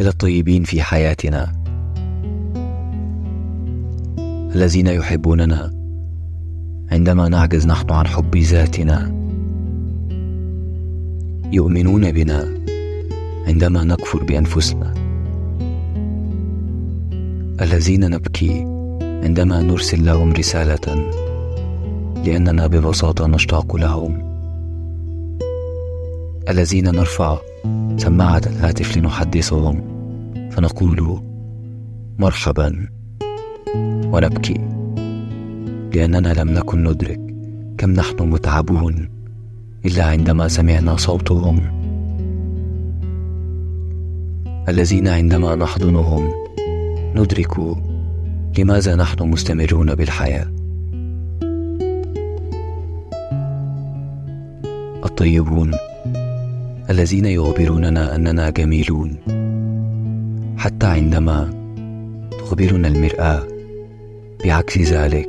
إلى الطيبين في حياتنا الذين يحبوننا عندما نعجز نحن عن حب ذاتنا. يؤمنون بنا عندما نكفر بأنفسنا. الذين نبكي عندما نرسل لهم رسالة لأننا ببساطة نشتاق لهم. الذين نرفع سماعة الهاتف لنحدثهم فنقول مرحبا ونبكي. لأننا لم نكن ندرك كم نحن متعبون إلا عندما سمعنا صوتهم الذين عندما نحضنهم ندرك لماذا نحن مستمرون بالحياة. الطيبون الذين يخبروننا أننا جميلون. حتى عندما تخبرنا المرأة بعكس ذلك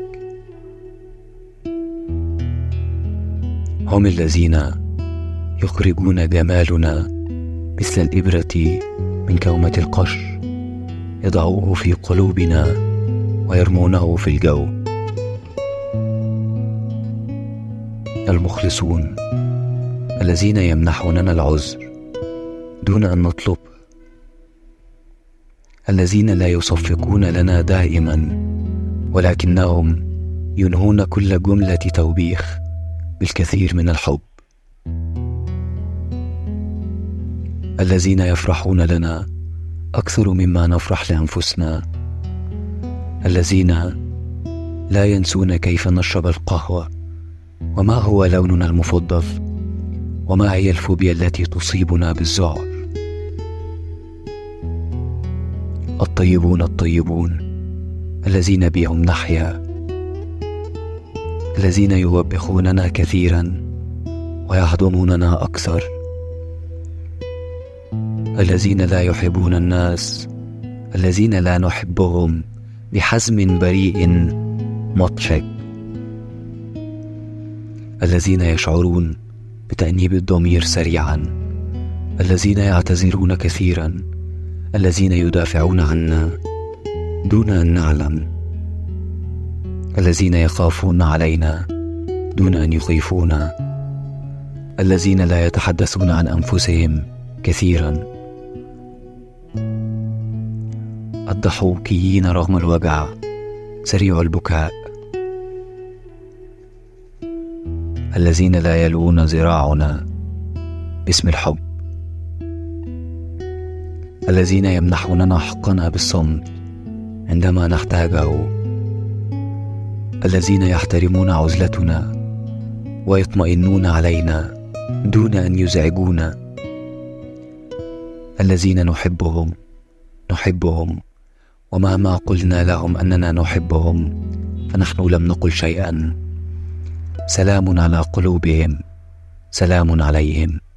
هم الذين يخرجون جمالنا مثل الإبرة من كومة القش يضعوه في قلوبنا ويرمونه في الجو. المخلصون الذين يمنحوننا العذر دون أن نطلب. الذين لا يصفقون لنا دائما ولكنهم ينهون كل جملة توبيخ بالكثير من الحب. الذين يفرحون لنا أكثر مما نفرح لأنفسنا. الذين لا ينسون كيف نشرب القهوة وما هو لوننا المفضل. وما هي الفوبيا التي تصيبنا بالذعر الطيبون الطيبون الذين بهم نحيا الذين يوبخوننا كثيرا ويهضموننا أكثر الذين لا يحبون الناس الذين لا نحبهم بحزم بريء مضحك الذين يشعرون بتأنيب الضمير سريعا. الذين يعتذرون كثيرا الذين يدافعون عنا دون أن نعلم. الذين يخافون علينا دون أن يخيفونا. الذين لا يتحدثون عن أنفسهم كثيرا. الضحوكيين رغم الوجع سريع البكاء. الذين لا يلوون ذراعنا باسم الحب. الذين يمنحوننا حقنا بالصمت عندما نحتاجه. الذين يحترمون عزلتنا ويطمئنون علينا دون أن يزعجونا. الذين نحبهم نحبهم. ومهما قلنا لهم أننا نحبهم فنحن لم نقل شيئا. سلام على قلوبهم سلام عليهم.